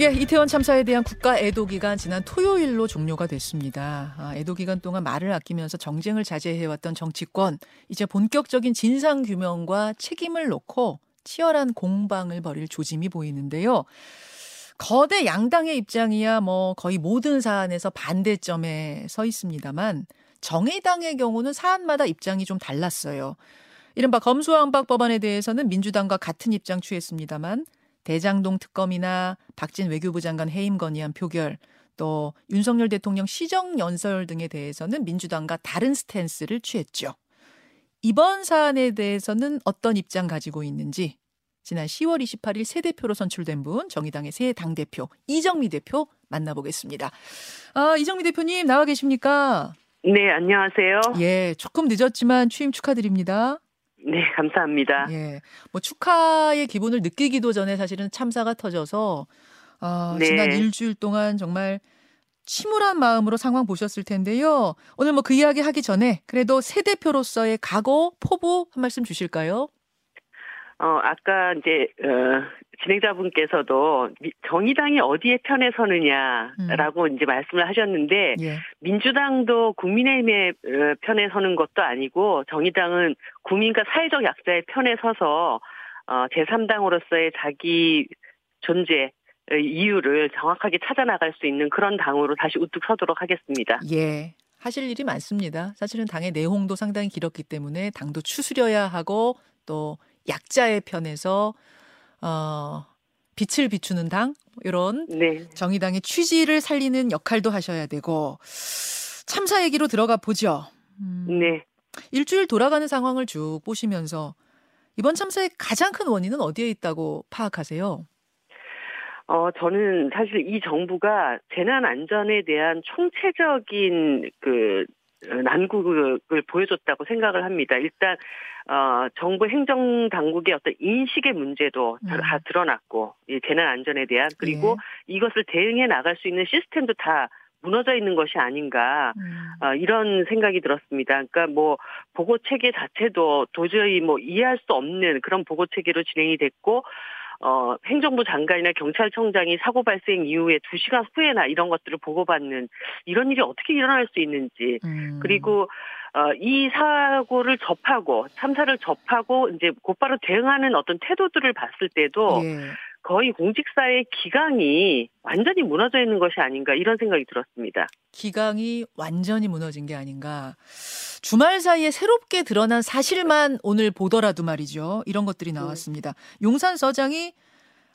예, 이태원 참사에 대한 국가 애도 기간 지난 토요일로 종료가 됐습니다. 아, 애도 기간 동안 말을 아끼면서 정쟁을 자제해왔던 정치권 이제 본격적인 진상 규명과 책임을 놓고 치열한 공방을 벌일 조짐이 보이는데요. 거대 양당의 입장이야 뭐 거의 모든 사안에서 반대점에 서 있습니다만 정의당의 경우는 사안마다 입장이 좀 달랐어요. 이른바 검수완박 법안에 대해서는 민주당과 같은 입장 취했습니다만 대장동 특검이나 박진 외교부 장관 해임 건의안 표결 또 윤석열 대통령 시정 연설 등에 대해서는 민주당과 다른 스탠스를 취했죠. 이번 사안에 대해서는 어떤 입장 가지고 있는지 지난 10월 28일 새 대표로 선출된 분 정의당의 새 당 대표 이정미 대표 만나보겠습니다. 아, 이정미 대표님 나와 계십니까? 네, 안녕하세요. 예, 조금 늦었지만 취임 축하드립니다. 네, 감사합니다. 예. 뭐 축하의 기분을 느끼기도 전에 사실은 참사가 터져서 어, 네. 지난 일주일 동안 정말 침울한 마음으로 상황 보셨을 텐데요. 오늘 뭐 그 이야기 하기 전에 그래도 새 대표로서의 각오, 포부 한 말씀 주실까요? 어, 아까 이제, 어, 진행자분께서도 미- 정의당이 어디에 편에 서느냐라고 이제 말씀을 하셨는데, 예. 민주당도 국민의힘의 어, 편에 서는 것도 아니고, 정의당은 국민과 사회적 약자의 편에 서서, 어, 제3당으로서의 자기 존재, 의 이유를 정확하게 찾아나갈 수 있는 그런 당으로 다시 우뚝 서도록 하겠습니다. 예. 하실 일이 많습니다. 사실은 당의 내홍도 상당히 길었기 때문에 당도 추스려야 하고 또 약자의 편에서 어 빛을 비추는 당 이런 네. 정의당의 취지를 살리는 역할도 하셔야 되고 참사 얘기로 들어가 보죠. 음, 네. 일주일 돌아가는 상황을 쭉 보시면서 이번 참사의 가장 큰 원인은 어디에 있다고 파악하세요? 어, 저는 사실 이 정부가 재난 안전에 대한 총체적인 그 어, 난국을 보여줬다고 생각을 합니다. 일단 어, 정부 행정 당국의 어떤 인식의 문제도 음. 다 드러났고 이 재난 안전에 대한 그리고 예. 이것을 대응해 나갈 수 있는 시스템도 다 무너져 있는 것이 아닌가 음, 어, 이런 생각이 들었습니다. 그러니까 뭐 보고 체계 자체도 도저히 뭐 이해할 수 없는 그런 보고 체계로 진행이 됐고 어, 행정부 장관이나 경찰청장이 사고 발생 이후에 두 시간 후에나 이런 것들을 보고받는 이런 일이 어떻게 일어날 수 있는지 음. 그리고 어, 이 사고를 접하고 참사를 접하고 이제 곧바로 대응하는 어떤 태도들을 봤을 때도 예. 거의 공직사의 기강이 완전히 무너져 있는 것이 아닌가 이런 생각이 들었습니다. 기강이 완전히 무너진 게 아닌가. 주말 사이에 새롭게 드러난 사실만 오늘 보더라도 말이죠. 이런 것들이 나왔습니다. 용산 서장이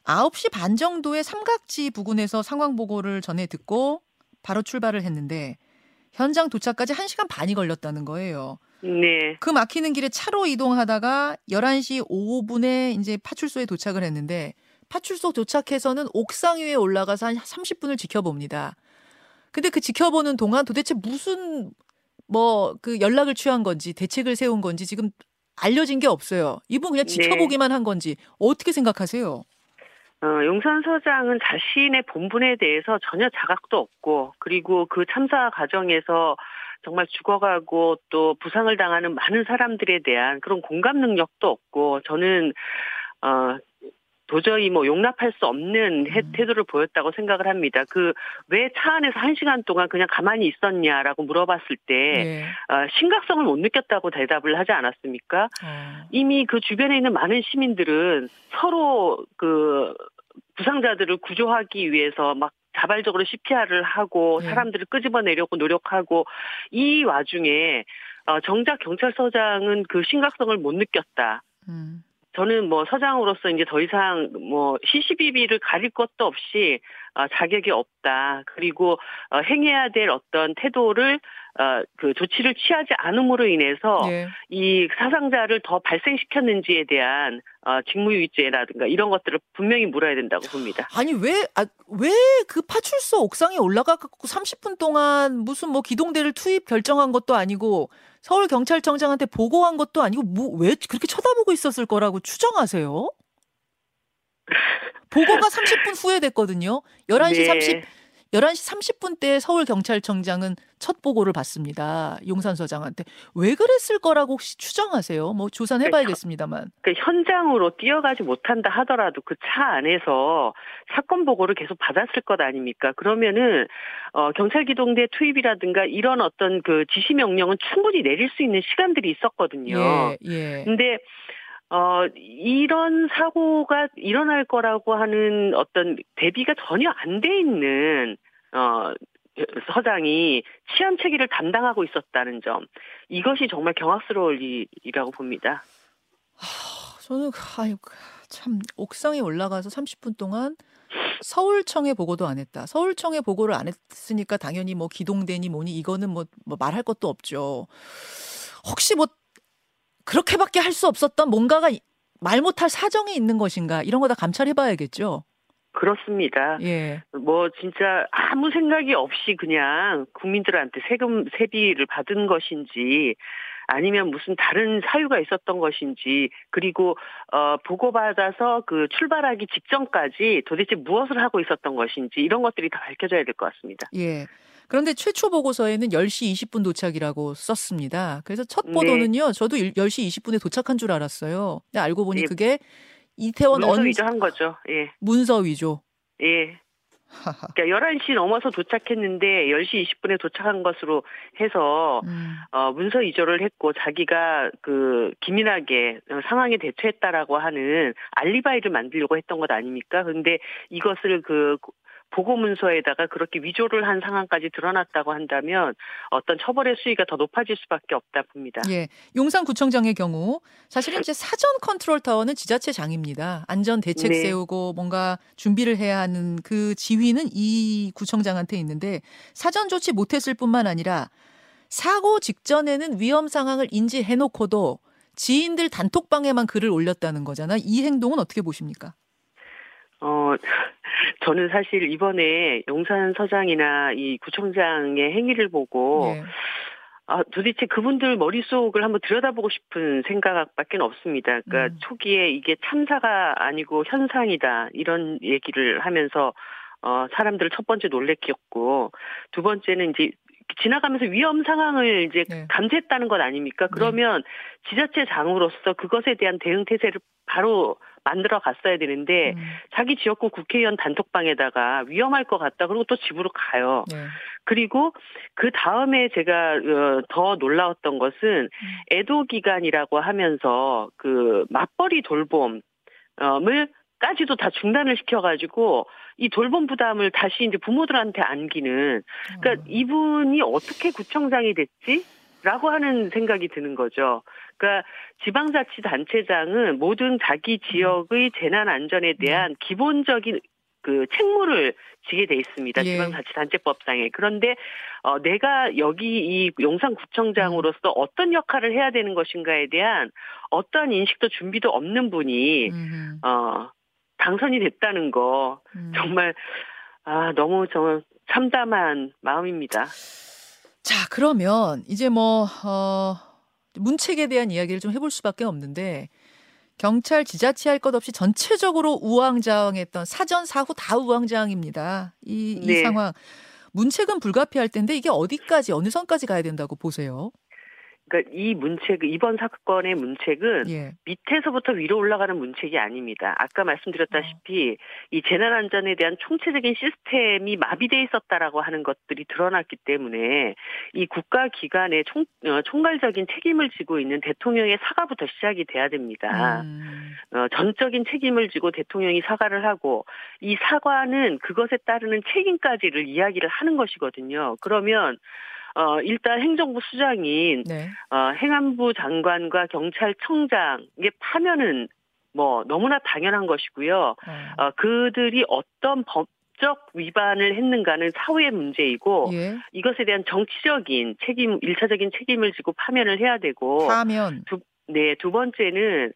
9시 반 정도에 삼각지 부근에서 상황 보고를 전해 듣고 바로 출발을 했는데 현장 도착까지 1시간 반이 걸렸다는 거예요. 네, 그 막히는 길에 차로 이동하다가 11시 5분에 이제 파출소에 도착을 했는데 파출소 도착해서는 옥상 위에 올라가서 한 30분을 지켜봅니다. 근데 그 지켜보는 동안 도대체 무슨 뭐 그 연락을 취한 건지 대책을 세운 건지 지금 알려진 게 없어요. 이분 그냥 네. 지켜보기만 한 건지 어떻게 생각하세요? 어, 용산 서장은 자신의 본분에 대해서 전혀 자각도 없고 그리고 그 참사 과정에서 정말 죽어가고 또 부상을 당하는 많은 사람들에 대한 그런 공감 능력도 없고 저는 어 도저히 뭐 용납할 수 없는 해- 음. 태도를 보였다고 생각을 합니다. 그 왜 차 안에서 한 시간 동안 그냥 가만히 있었냐라고 물어봤을 때 예. 어, 심각성을 못 느꼈다고 대답을 하지 않았습니까? 어. 이미 그 주변에 있는 많은 시민들은 서로 그 부상자들을 구조하기 위해서 막 자발적으로 CPR을 하고 네. 사람들을 끄집어내려고 노력하고 이 와중에 어, 정작 경찰서장은 그 심각성을 못 느꼈다. 음. 저는 뭐 서장으로서 이제 더 이상 뭐 시시비비를 가릴 것도 없이 어, 자격이 없다. 그리고 어, 행해야 될 어떤 태도를 어, 그 조치를 취하지 않음으로 인해서 예. 이 사상자를 더 발생시켰는지에 대한 어, 직무유기죄라든가 이런 것들을 분명히 물어야 된다고 봅니다. 아니 왜 아, 왜그 파출소 옥상에 올라가 갖고 30분 동안 무슨 뭐 기동대를 투입 결정한 것도 아니고 서울 경찰청장한테 보고한 것도 아니고 뭐 왜 그렇게 쳐다보고 있었을 거라고 추정하세요? 보고가 30분 후에 됐거든요. 11시 네. 30 11시 30분 때 서울 경찰청장은 첫 보고를 받습니다. 용산 서장한테. 왜 그랬을 거라고 혹시 추정하세요? 뭐 조사는 해봐야겠습니다만. 그 현장으로 뛰어가지 못한다 하더라도 그 차 안에서 사건 보고를 계속 받았을 것 아닙니까? 그러면은 어, 경찰 기동대 투입이라든가 이런 어떤 그 지시 명령은 충분히 내릴 수 있는 시간들이 있었거든요. 예, 예. 근데 어, 이런 사고가 일어날 거라고 하는 어떤 대비가 전혀 안 돼 있는, 어, 서장이 치안 체계를 담당하고 있었다는 점. 이것이 정말 경악스러울 일이라고 봅니다. 하, 저는, 아유, 참, 옥상에 올라가서 30분 동안 서울청에 보고도 안 했다. 서울청에 보고를 안 했으니까 당연히 뭐 기동대니 뭐니 이거는 뭐, 뭐 말할 것도 없죠. 혹시 뭐 그렇게밖에 할 수 없었던 뭔가가 말 못할 사정이 있는 것인가 이런 거 다 감찰해봐야겠죠. 그렇습니다. 예. 뭐 진짜 아무 생각이 없이 그냥 국민들한테 세금 세비를 받은 것인지 아니면 무슨 다른 사유가 있었던 것인지 그리고 어 보고받아서 그 출발하기 직전까지 도대체 무엇을 하고 있었던 것인지 이런 것들이 다 밝혀져야 될 것 같습니다. 예. 그런데 최초 보고서에는 10시 20분 도착이라고 썼습니다. 그래서 첫 네. 보도는요, 네. 저도 10시 20분에 도착한 줄 알았어요. 근데 알고 보니 예. 그게 이태원 문서 위조 한 거죠. 예. 문서 위조. 예. 그러니까 11시 넘어서 도착했는데 10시 20분에 도착한 것으로 해서 음. 어, 문서 위조를 했고 자기가 그 기민하게 상황에 대처했다라고 하는 알리바이를 만들려고 했던 것 아닙니까? 근데 이것을 그 보고 문서에다가 그렇게 위조를 한 상황까지 드러났다고 한다면 어떤 처벌의 수위가 더 높아질 수밖에 없다 봅니다. 예. 용산구청장의 경우 사실은 이제 사전 컨트롤 타워는 지자체 장입니다. 안전 대책 네. 세우고 뭔가 준비를 해야 하는 그 지휘는 이 구청장한테 있는데 사전 조치 못했을 뿐만 아니라 사고 직전에는 위험 상황을 인지해 놓고도 지인들 단톡방에만 글을 올렸다는 거잖아. 이 행동은 어떻게 보십니까? 어, 저는 사실 이번에 용산 서장이나 이 구청장의 행위를 보고 네. 아, 도대체 그분들 머릿속을 한번 들여다보고 싶은 생각밖에 없습니다. 그러니까 음. 초기에 이게 참사가 아니고 현상이다 이런 얘기를 하면서 어, 사람들을 첫 번째 놀래켰고 두 번째는 이제 지나가면서 위험 상황을 이제 네. 감지했다는 것 아닙니까? 그러면 네. 지자체장으로서 그것에 대한 대응 태세를 바로 만들어 갔어야 되는데 음. 자기 지역구 국회의원 단톡방에다가 위험할 것 같다 그리고 또 집으로 가요. 네. 그리고 그 다음에 제가 어, 더 놀라웠던 것은 음. 애도 기간이라고 하면서 그 맞벌이 돌봄을 까지도 다 중단을 시켜가지고 이 돌봄 부담을 다시 이제 부모들한테 안기는 그러니까 어. 이분이 어떻게 구청장이 됐지? 라고 하는 생각이 드는 거죠. 그러니까 지방자치단체장은 모든 자기 지역의 재난 안전에 네. 대한 기본적인 그 책무를 지게 돼 있습니다. 예. 지방자치단체법상에. 그런데 어 내가 여기 이 용산구청장으로서 음. 어떤 역할을 해야 되는 것인가에 대한 어떠한 인식도 준비도 없는 분이 음. 어 당선이 됐다는 거 음. 정말 아 너무 정말 참담한 마음입니다. 자, 그러면 이제 뭐, 어, 문책에 대한 이야기를 좀 해볼 수밖에 없는데, 경찰 지자체 할 것 없이 전체적으로 우왕좌왕했던 사전 사후 다 우왕좌왕입니다. 이, 이 네. 상황. 문책은 불가피할 텐데 이게 어디까지 어느 선까지 가야 된다고 보세요? 그러니까 이 문책 이번 사건의 문책은 예. 밑에서부터 위로 올라가는 문책이 아닙니다. 아까 말씀드렸다시피 어. 이 재난 안전에 대한 총체적인 시스템이 마비돼 있었다라고 하는 것들이 드러났기 때문에 이 국가 기관의 총 어, 총괄적인 책임을 지고 있는 대통령의 사과부터 시작이 돼야 됩니다. 음. 어, 전적인 책임을 지고 대통령이 사과를 하고 이 사과는 그것에 따르는 책임까지를 이야기를 하는 것이거든요. 그러면 어, 일단 행정부 수장인 네. 어, 행안부 장관과 경찰청장의 파면은 뭐 너무나 당연한 것이고요. 네. 어, 그들이 어떤 법 적 위반을 했는가는 사후의 문제이고 예. 이것에 대한 정치적인 책임, 일차적인 책임을 지고 파면을 해야 되고 파면 두, 네, 두 번째는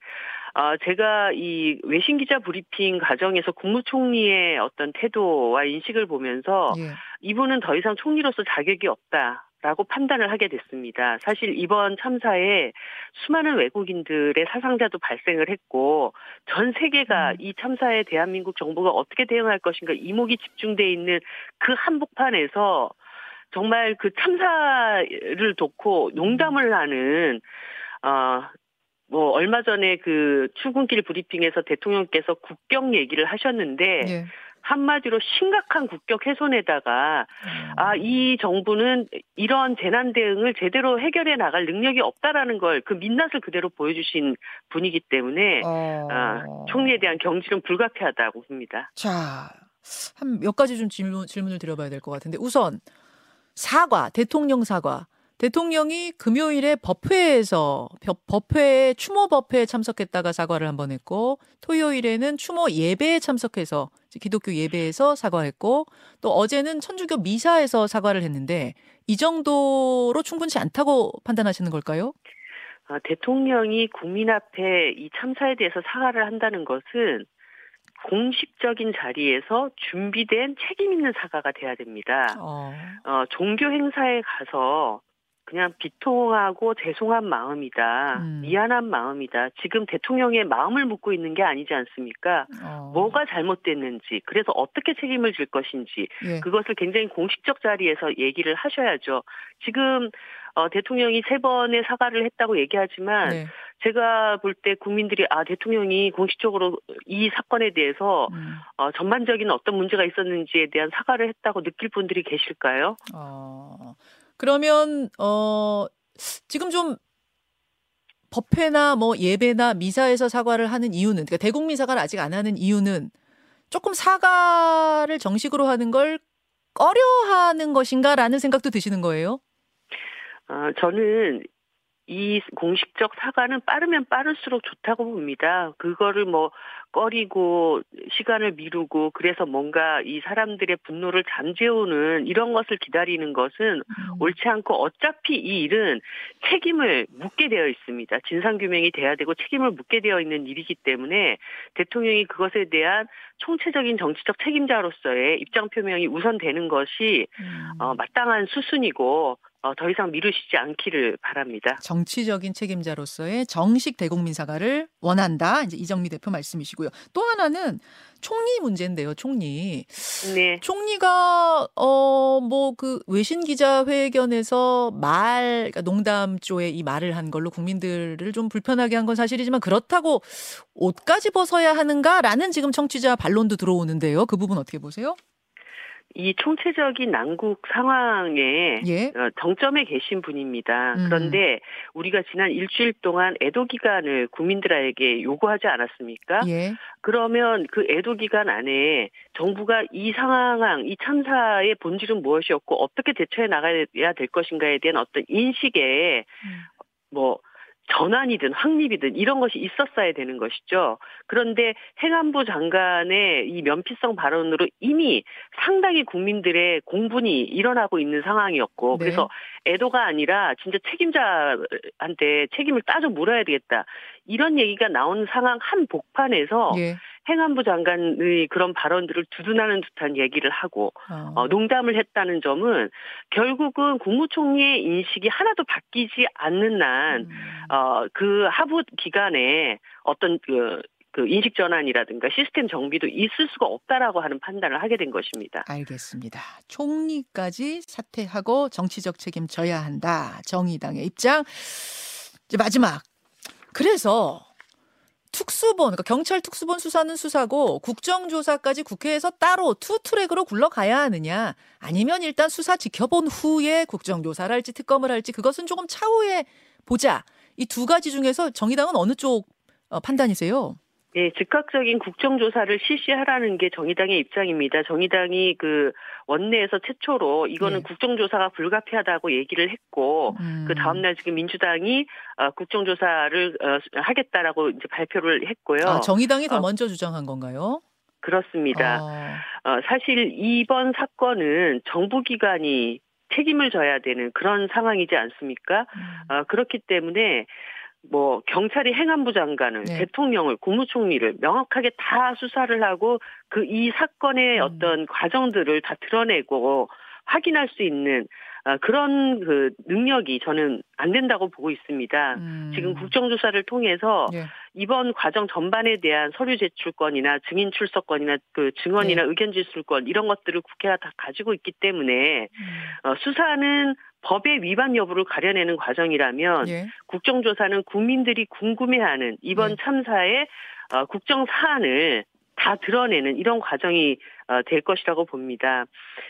어, 제가 이 외신 기자 브리핑 과정에서 국무총리의 어떤 태도와 인식을 보면서 예. 이분은 더 이상 총리로서 자격이 없다. 라고 판단을 하게 됐습니다. 사실 이번 참사에 수많은 외국인들의 사상자도 발생을 했고 전 세계가 음. 이 참사에 대한민국 정부가 어떻게 대응할 것인가 이목이 집중돼 있는 그 한복판에서 정말 그 참사를 놓고 농담을 하는 어, 뭐 얼마 전에 그 출근길 브리핑에서 대통령께서 국경 얘기를 하셨는데 예. 한마디로 심각한 국격 훼손에다가 음. 아이 정부는 이런 재난 대응을 제대로 해결해 나갈 능력이 없다라는 걸 그 민낯을 그대로 보여주신 분이기 때문에 어... 아, 총리에 대한 경질은 불가피하다고 봅니다. 자, 한 몇 가지 좀 질문 질문을 드려봐야 될 것 같은데 우선 사과 대통령 사과 대통령이 금요일에 법회에서 법회에 추모 법회에 참석했다가 사과를 한 번 했고 토요일에는 추모 예배에 참석해서 기독교 예배에서 사과했고 또 어제는 천주교 미사에서 사과를 했는데 이 정도로 충분치 않다고 판단하시는 걸까요? 아, 대통령이 국민 앞에 이 참사에 대해서 사과를 한다는 것은 공식적인 자리에서 준비된 책임 있는 사과가 돼야 됩니다. 어. 어 종교 행사에 가서 그냥 비통하고 죄송한 마음이다. 음. 미안한 마음이다. 지금 대통령의 마음을 묻고 있는 게 아니지 않습니까? 어. 뭐가 잘못됐는지, 그래서 어떻게 책임을 질 것인지, 예. 그것을 굉장히 공식적 자리에서 얘기를 하셔야죠. 지금 어, 대통령이 세 번의 사과를 했다고 얘기하지만 네. 제가 볼 때 국민들이 아 대통령이 공식적으로 이 사건에 대해서 음. 어, 전반적인 어떤 문제가 있었는지에 대한 사과를 했다고 느낄 분들이 계실까요? 어. 그러면 어 지금 좀 법회나 뭐 예배나 미사에서 사과를 하는 이유는 그러니까 대국민 사과를 아직 안 하는 이유는 조금 사과를 정식으로 하는 걸 꺼려하는 것인가라는 생각도 드시는 거예요? 어, 저는 이 공식적 사과는 빠르면 빠를수록 좋다고 봅니다. 그거를 뭐 꺼리고 시간을 미루고 그래서 뭔가 이 사람들의 분노를 잠재우는 이런 것을 기다리는 것은 음. 옳지 않고 어차피 이 일은 책임을 묻게 되어 있습니다. 진상규명이 돼야 되고 책임을 묻게 되어 있는 일이기 때문에 대통령이 그것에 대한 총체적인 정치적 책임자로서의 입장 표명이 우선되는 것이 음. 어, 마땅한 수순이고 어, 더 이상 미루시지 않기를 바랍니다. 정치적인 책임자로서의 정식 대국민 사과를 원한다. 이제 이정미 대표 말씀이시고요. 또 하나는 총리 문제인데요. 총리. 네. 총리가 어 뭐 그 외신 기자 회견에서 말 그러니까 농담 조에 이 말을 한 걸로 국민들을 좀 불편하게 한 건 사실이지만 그렇다고 옷까지 벗어야 하는가라는 지금 청취자 반론도 들어오는데요. 그 부분 어떻게 보세요? 이 총체적인 난국 상황에 예? 어, 정점에 계신 분입니다. 음. 그런데 우리가 지난 일주일 동안 애도 기간을 국민들에게 요구하지 않았습니까? 예. 그러면 그 애도 기간 안에 정부가 이 상황, 이 참사의 본질은 무엇이었고 어떻게 대처해 나가야 될 것인가에 대한 어떤 인식에 음. 뭐 전환이든 확립이든 이런 것이 있었어야 되는 것이죠. 그런데 행안부 장관의 이 면피성 발언으로 이미 상당히 국민들의 공분이 일어나고 있는 상황이었고 네. 그래서 애도가 아니라 진짜 책임자한테 책임을 따져 물어야 되겠다. 이런 얘기가 나온 상황 한 복판에서 예. 행안부 장관의 그런 발언들을 두둔하는 듯한 얘기를 하고 어. 어, 농담을 했다는 점은 결국은 국무총리의 인식이 하나도 바뀌지 않는 한, 음. 어, 그 하부 기관에 어떤 그, 그 인식 전환이라든가 시스템 정비도 있을 수가 없다라고 하는 판단을 하게 된 것입니다. 알겠습니다. 총리까지 사퇴하고 정치적 책임 져야 한다. 정의당의 입장. 이제 마지막. 그래서 특수본, 그러니까 경찰 특수본 수사는 수사고 국정조사까지 국회에서 따로 two track으로 굴러가야 하느냐, 아니면 일단 수사 지켜본 후에 국정조사를 할지 특검을 할지 그것은 조금 차후에 보자. 이 두 가지 중에서 정의당은 어느 쪽 어, 판단이세요? 예, 즉각적인 국정조사를 실시하라는 게 정의당의 입장입니다. 정의당이 그 원내에서 최초로 이거는 네. 국정조사가 불가피하다고 얘기를 했고 음. 그 다음 날 지금 민주당이 어, 국정조사를 어, 하겠다라고 이제 발표를 했고요. 아, 정의당이 더 어, 먼저 주장한 건가요? 그렇습니다. 아. 어, 사실 이번 사건은 정부기관이 책임을 져야 되는 그런 상황이지 않습니까? 음. 어, 그렇기 때문에 뭐 경찰이 행안부 장관을 네. 대통령을 국무총리를 명확하게 다 수사를 하고 그 이 사건의 음. 어떤 과정들을 다 드러내고 확인할 수 있는 아, 그런 그 능력이 저는 안 된다고 보고 있습니다. 음. 지금 국정조사를 통해서 예. 이번 과정 전반에 대한 서류 제출권이나 증인 출석권이나 그 증언이나 예. 의견 제출권 이런 것들을 국회가 다 가지고 있기 때문에 음. 어, 수사는 법의 위반 여부를 가려내는 과정이라면 예. 국정조사는 국민들이 궁금해하는 이번 예. 참사의 어, 국정 사안을 다 드러내는 이런 과정이 어, 될 것이라고 봅니다.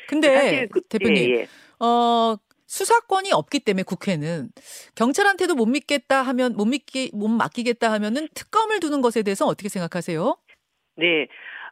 근데 그, 대표님, 예, 예. 어 수사권이 없기 때문에 국회는 경찰한테도 못 믿겠다 하면 못 믿기 못 맡기겠다 하면은 특검을 두는 것에 대해서 어떻게 생각하세요? 네.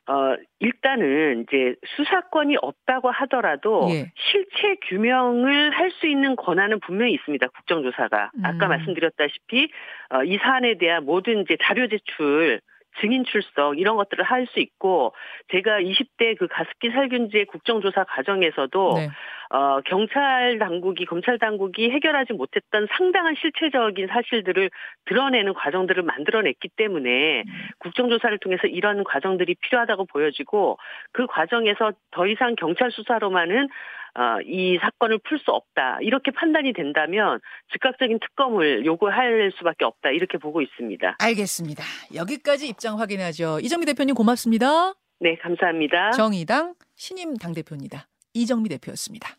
어, 일단은 이제 수사권이 없다고 하더라도 예. 실체 규명을 할 수 있는 권한은 분명히 있습니다. 국정조사가. 음. 아까 말씀드렸다시피 어, 이 사안에 대한 모든 이제 자료 제출 증인 출석 이런 것들을 할 수 있고 제가 20대 그 가습기 살균제 국정조사 과정에서도 네. 어, 경찰 당국이 검찰 당국이 해결하지 못했던 상당한 실체적인 사실들을 드러내는 과정들을 만들어냈기 때문에 음. 국정조사를 통해서 이런 과정들이 필요하다고 보여지고 그 과정에서 더 이상 경찰 수사로만은 어, 이 사건을 풀 수 없다 이렇게 판단이 된다면 즉각적인 특검을 요구할 수밖에 없다 이렇게 보고 있습니다. 알겠습니다. 여기까지 입장 확인하죠. 이정미 대표님 고맙습니다. 네, 감사합니다. 정의당 신임 당 대표입니다. 이정미 대표였습니다.